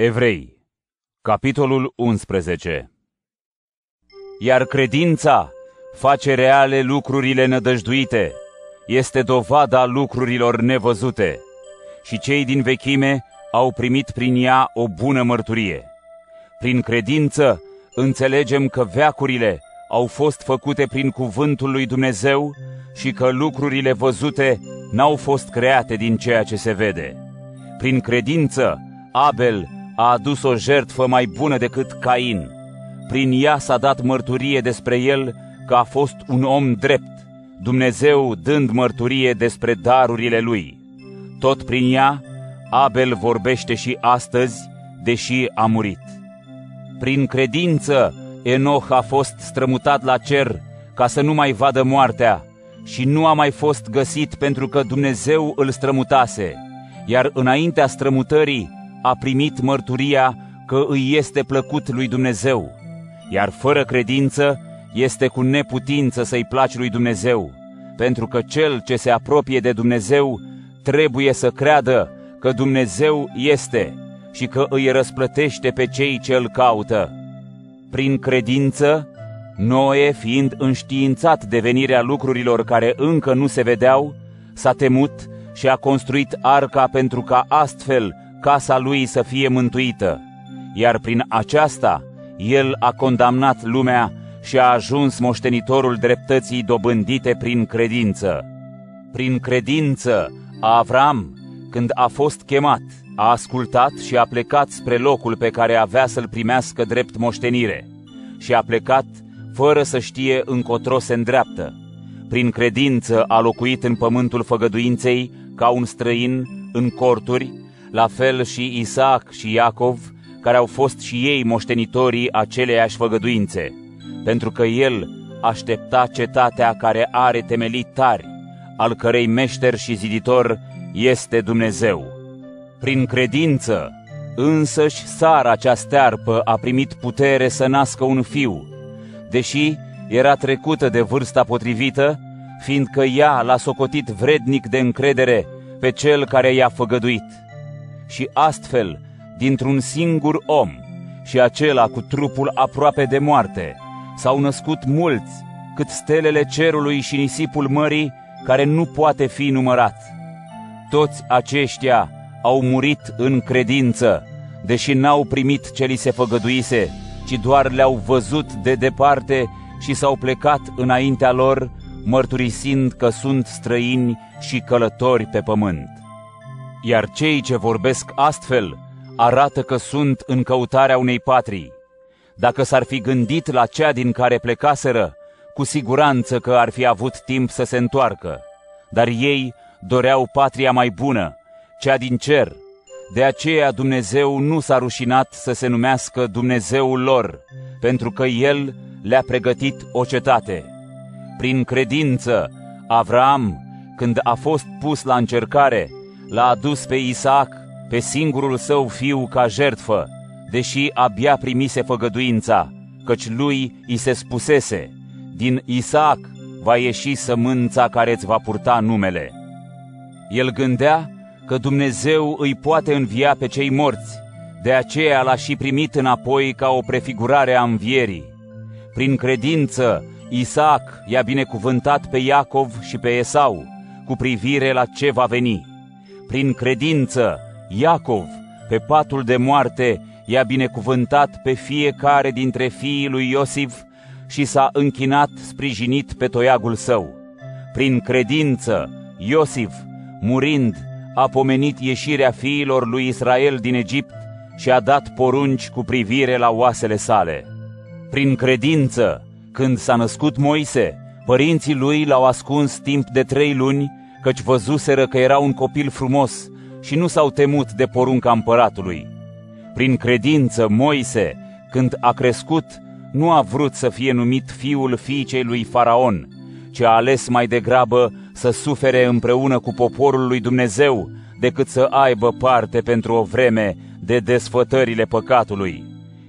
Evrei, capitolul 11 Iar credința face reale lucrurile nădăjduite, este dovada lucrurilor nevăzute, și cei din vechime au primit prin ea o bună mărturie. Prin credință înțelegem că veacurile au fost făcute prin cuvântul lui Dumnezeu și că lucrurile văzute n-au fost create din ceea ce se vede. Prin credință, Abel a adus o jertfă mai bună decât Cain. Prin ea s-a dat mărturie despre el că a fost un om drept, Dumnezeu dând mărturie despre darurile lui. Tot prin ea, Abel vorbește și astăzi, deși a murit. Prin credință, Enoch a fost strămutat la cer ca să nu mai vadă moartea și nu a mai fost găsit pentru că Dumnezeu îl strămutase, iar înaintea strămutării a primit mărturia că îi este plăcut lui Dumnezeu, iar fără credință este cu neputință să-i placi lui Dumnezeu, pentru că cel ce se apropie de Dumnezeu trebuie să creadă că Dumnezeu este și că îi răsplătește pe cei ce îl caută. Prin credință, Noe, fiind înștiințat de venirea lucrurilor care încă nu se vedeau, s-a temut și a construit arca pentru ca astfel casa lui să fie mântuită, iar prin aceasta el a condamnat lumea și a ajuns moștenitorul dreptății dobândite prin credință. Prin credință, Avram, când a fost chemat, a ascultat și a plecat spre locul pe care avea să-l primească drept moștenire și a plecat fără să știe încotro se îndreaptă. Prin credință a locuit în pământul făgăduinței ca un străin în corturi, la fel și Isaac și Iacov, care au fost și ei moștenitorii aceleiași făgăduințe, pentru că el aștepta cetatea care are temelii tari, al cărei meșter și ziditor este Dumnezeu. Prin credință, însăși Sara cea stearpă a primit putere să nască un fiu, deși era trecută de vârsta potrivită, fiindcă ea l-a socotit vrednic de încredere pe cel care i-a făgăduit. Și astfel, dintr-un singur om, și acela cu trupul aproape de moarte, s-au născut mulți, cât stelele cerului și nisipul mării, care nu poate fi numărat. Toți aceștia au murit în credință, deși n-au primit ce li se făgăduise, ci doar le-au văzut de departe și s-au plecat înaintea lor, mărturisind că sunt străini și călători pe pământ. Iar cei ce vorbesc astfel arată că sunt în căutarea unei patrii. Dacă s-ar fi gândit la cea din care plecaseră, cu siguranță că ar fi avut timp să se întoarcă. Dar ei doreau patria mai bună, cea din cer. De aceea Dumnezeu nu s-a rușinat să se numească Dumnezeul lor, pentru că El le-a pregătit o cetate. Prin credință, Avram, când a fost pus la încercare, l-a adus pe Isaac, pe singurul său fiu, ca jertfă, deși abia primise făgăduința, căci lui i se spusese, din Isaac va ieși sămânța care îți va purta numele. El gândea că Dumnezeu îi poate învia pe cei morți, de aceea l-a și primit înapoi ca o prefigurare a învierii. Prin credință, Isaac i-a binecuvântat pe Iacov și pe Esau, cu privire la ce va veni. Prin credință, Iacov, pe patul de moarte, i-a binecuvântat pe fiecare dintre fiii lui Iosif și s-a închinat sprijinit pe toiagul său. Prin credință, Iosif, murind, a pomenit ieșirea fiilor lui Israel din Egipt și a dat porunci cu privire la oasele sale. Prin credință, când s-a născut Moise, părinții lui l-au ascuns timp de trei luni, căci văzuseră că era un copil frumos și nu s-au temut de porunca împăratului. Prin credință, Moise, când a crescut, nu a vrut să fie numit fiul fiicei lui Faraon, ci a ales mai degrabă să sufere împreună cu poporul lui Dumnezeu, decât să aibă parte pentru o vreme de desfătările păcatului.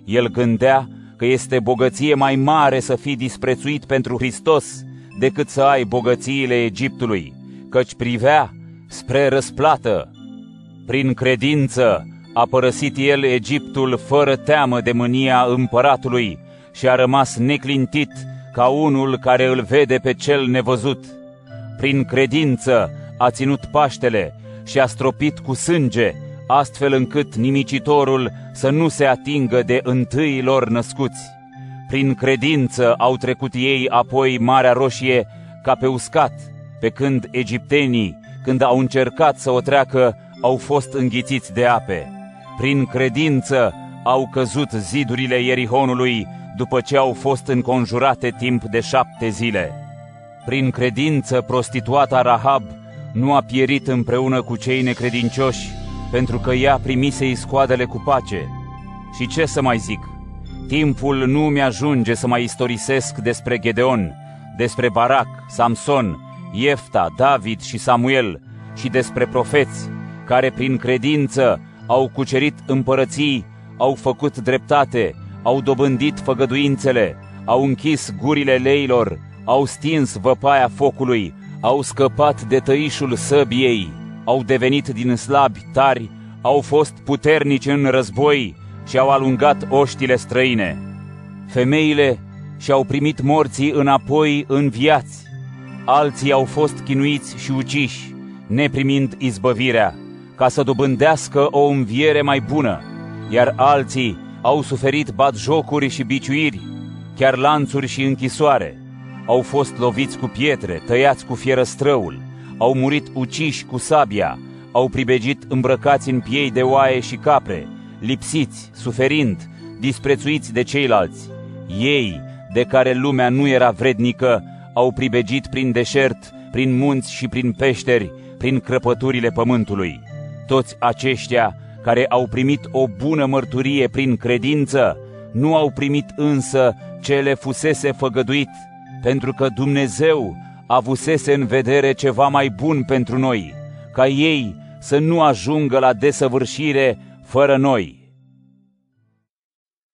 El gândea că este bogăție mai mare să fii disprețuit pentru Hristos decât să ai bogățiile Egiptului, căci privea spre răsplată. Prin credință, a părăsit el Egiptul fără teamă de mânia împăratului și a rămas neclintit ca unul care îl vede pe cel nevăzut. Prin credință a ținut Paștele și a stropit cu sânge, astfel încât nimicitorul să nu se atingă de întâilor născuți. Prin credință au trecut ei apoi Marea Roșie ca pe uscat, pe când egiptenii, când au încercat să o treacă, au fost înghițiți de ape. Prin credință au căzut zidurile Ierihonului după ce au fost înconjurate timp de șapte zile. Prin credință prostituata Rahab nu a pierit împreună cu cei necredincioși, pentru că ea primise iscoadele cu pace. Și ce să mai zic? Timpul nu mi-ajunge să mai istorisesc despre Gedeon, despre Barac, Samson, Iefta, David și Samuel și despre profeți, care prin credință au cucerit împărății, au făcut dreptate, au dobândit făgăduințele, au închis gurile leilor, au stins văpaia focului, au scăpat de tăișul săbiei, au devenit din slabi tari, au fost puternici în război și au alungat oștile străine. Femeile și-au primit morții înapoi în viați, alții au fost chinuiți și uciși, neprimind izbăvirea, ca să dobândească o înviere mai bună, iar alții au suferit jocuri și biciuiri, chiar lanțuri și închisoare. Au fost loviți cu pietre, tăiați cu fierăstrăul, au murit uciși cu sabia, au pribegit îmbrăcați în piei de oaie și capre, lipsiți, suferind, disprețuiți de ceilalți. Ei, de care lumea nu era vrednică, au pribegit prin deșert, prin munți și prin peșteri, prin crăpăturile pământului. Toți aceștia care au primit o bună mărturie prin credință, nu au primit însă ce le fusese făgăduit, pentru că Dumnezeu avusese în vedere ceva mai bun pentru noi, ca ei să nu ajungă la desăvârșire fără noi.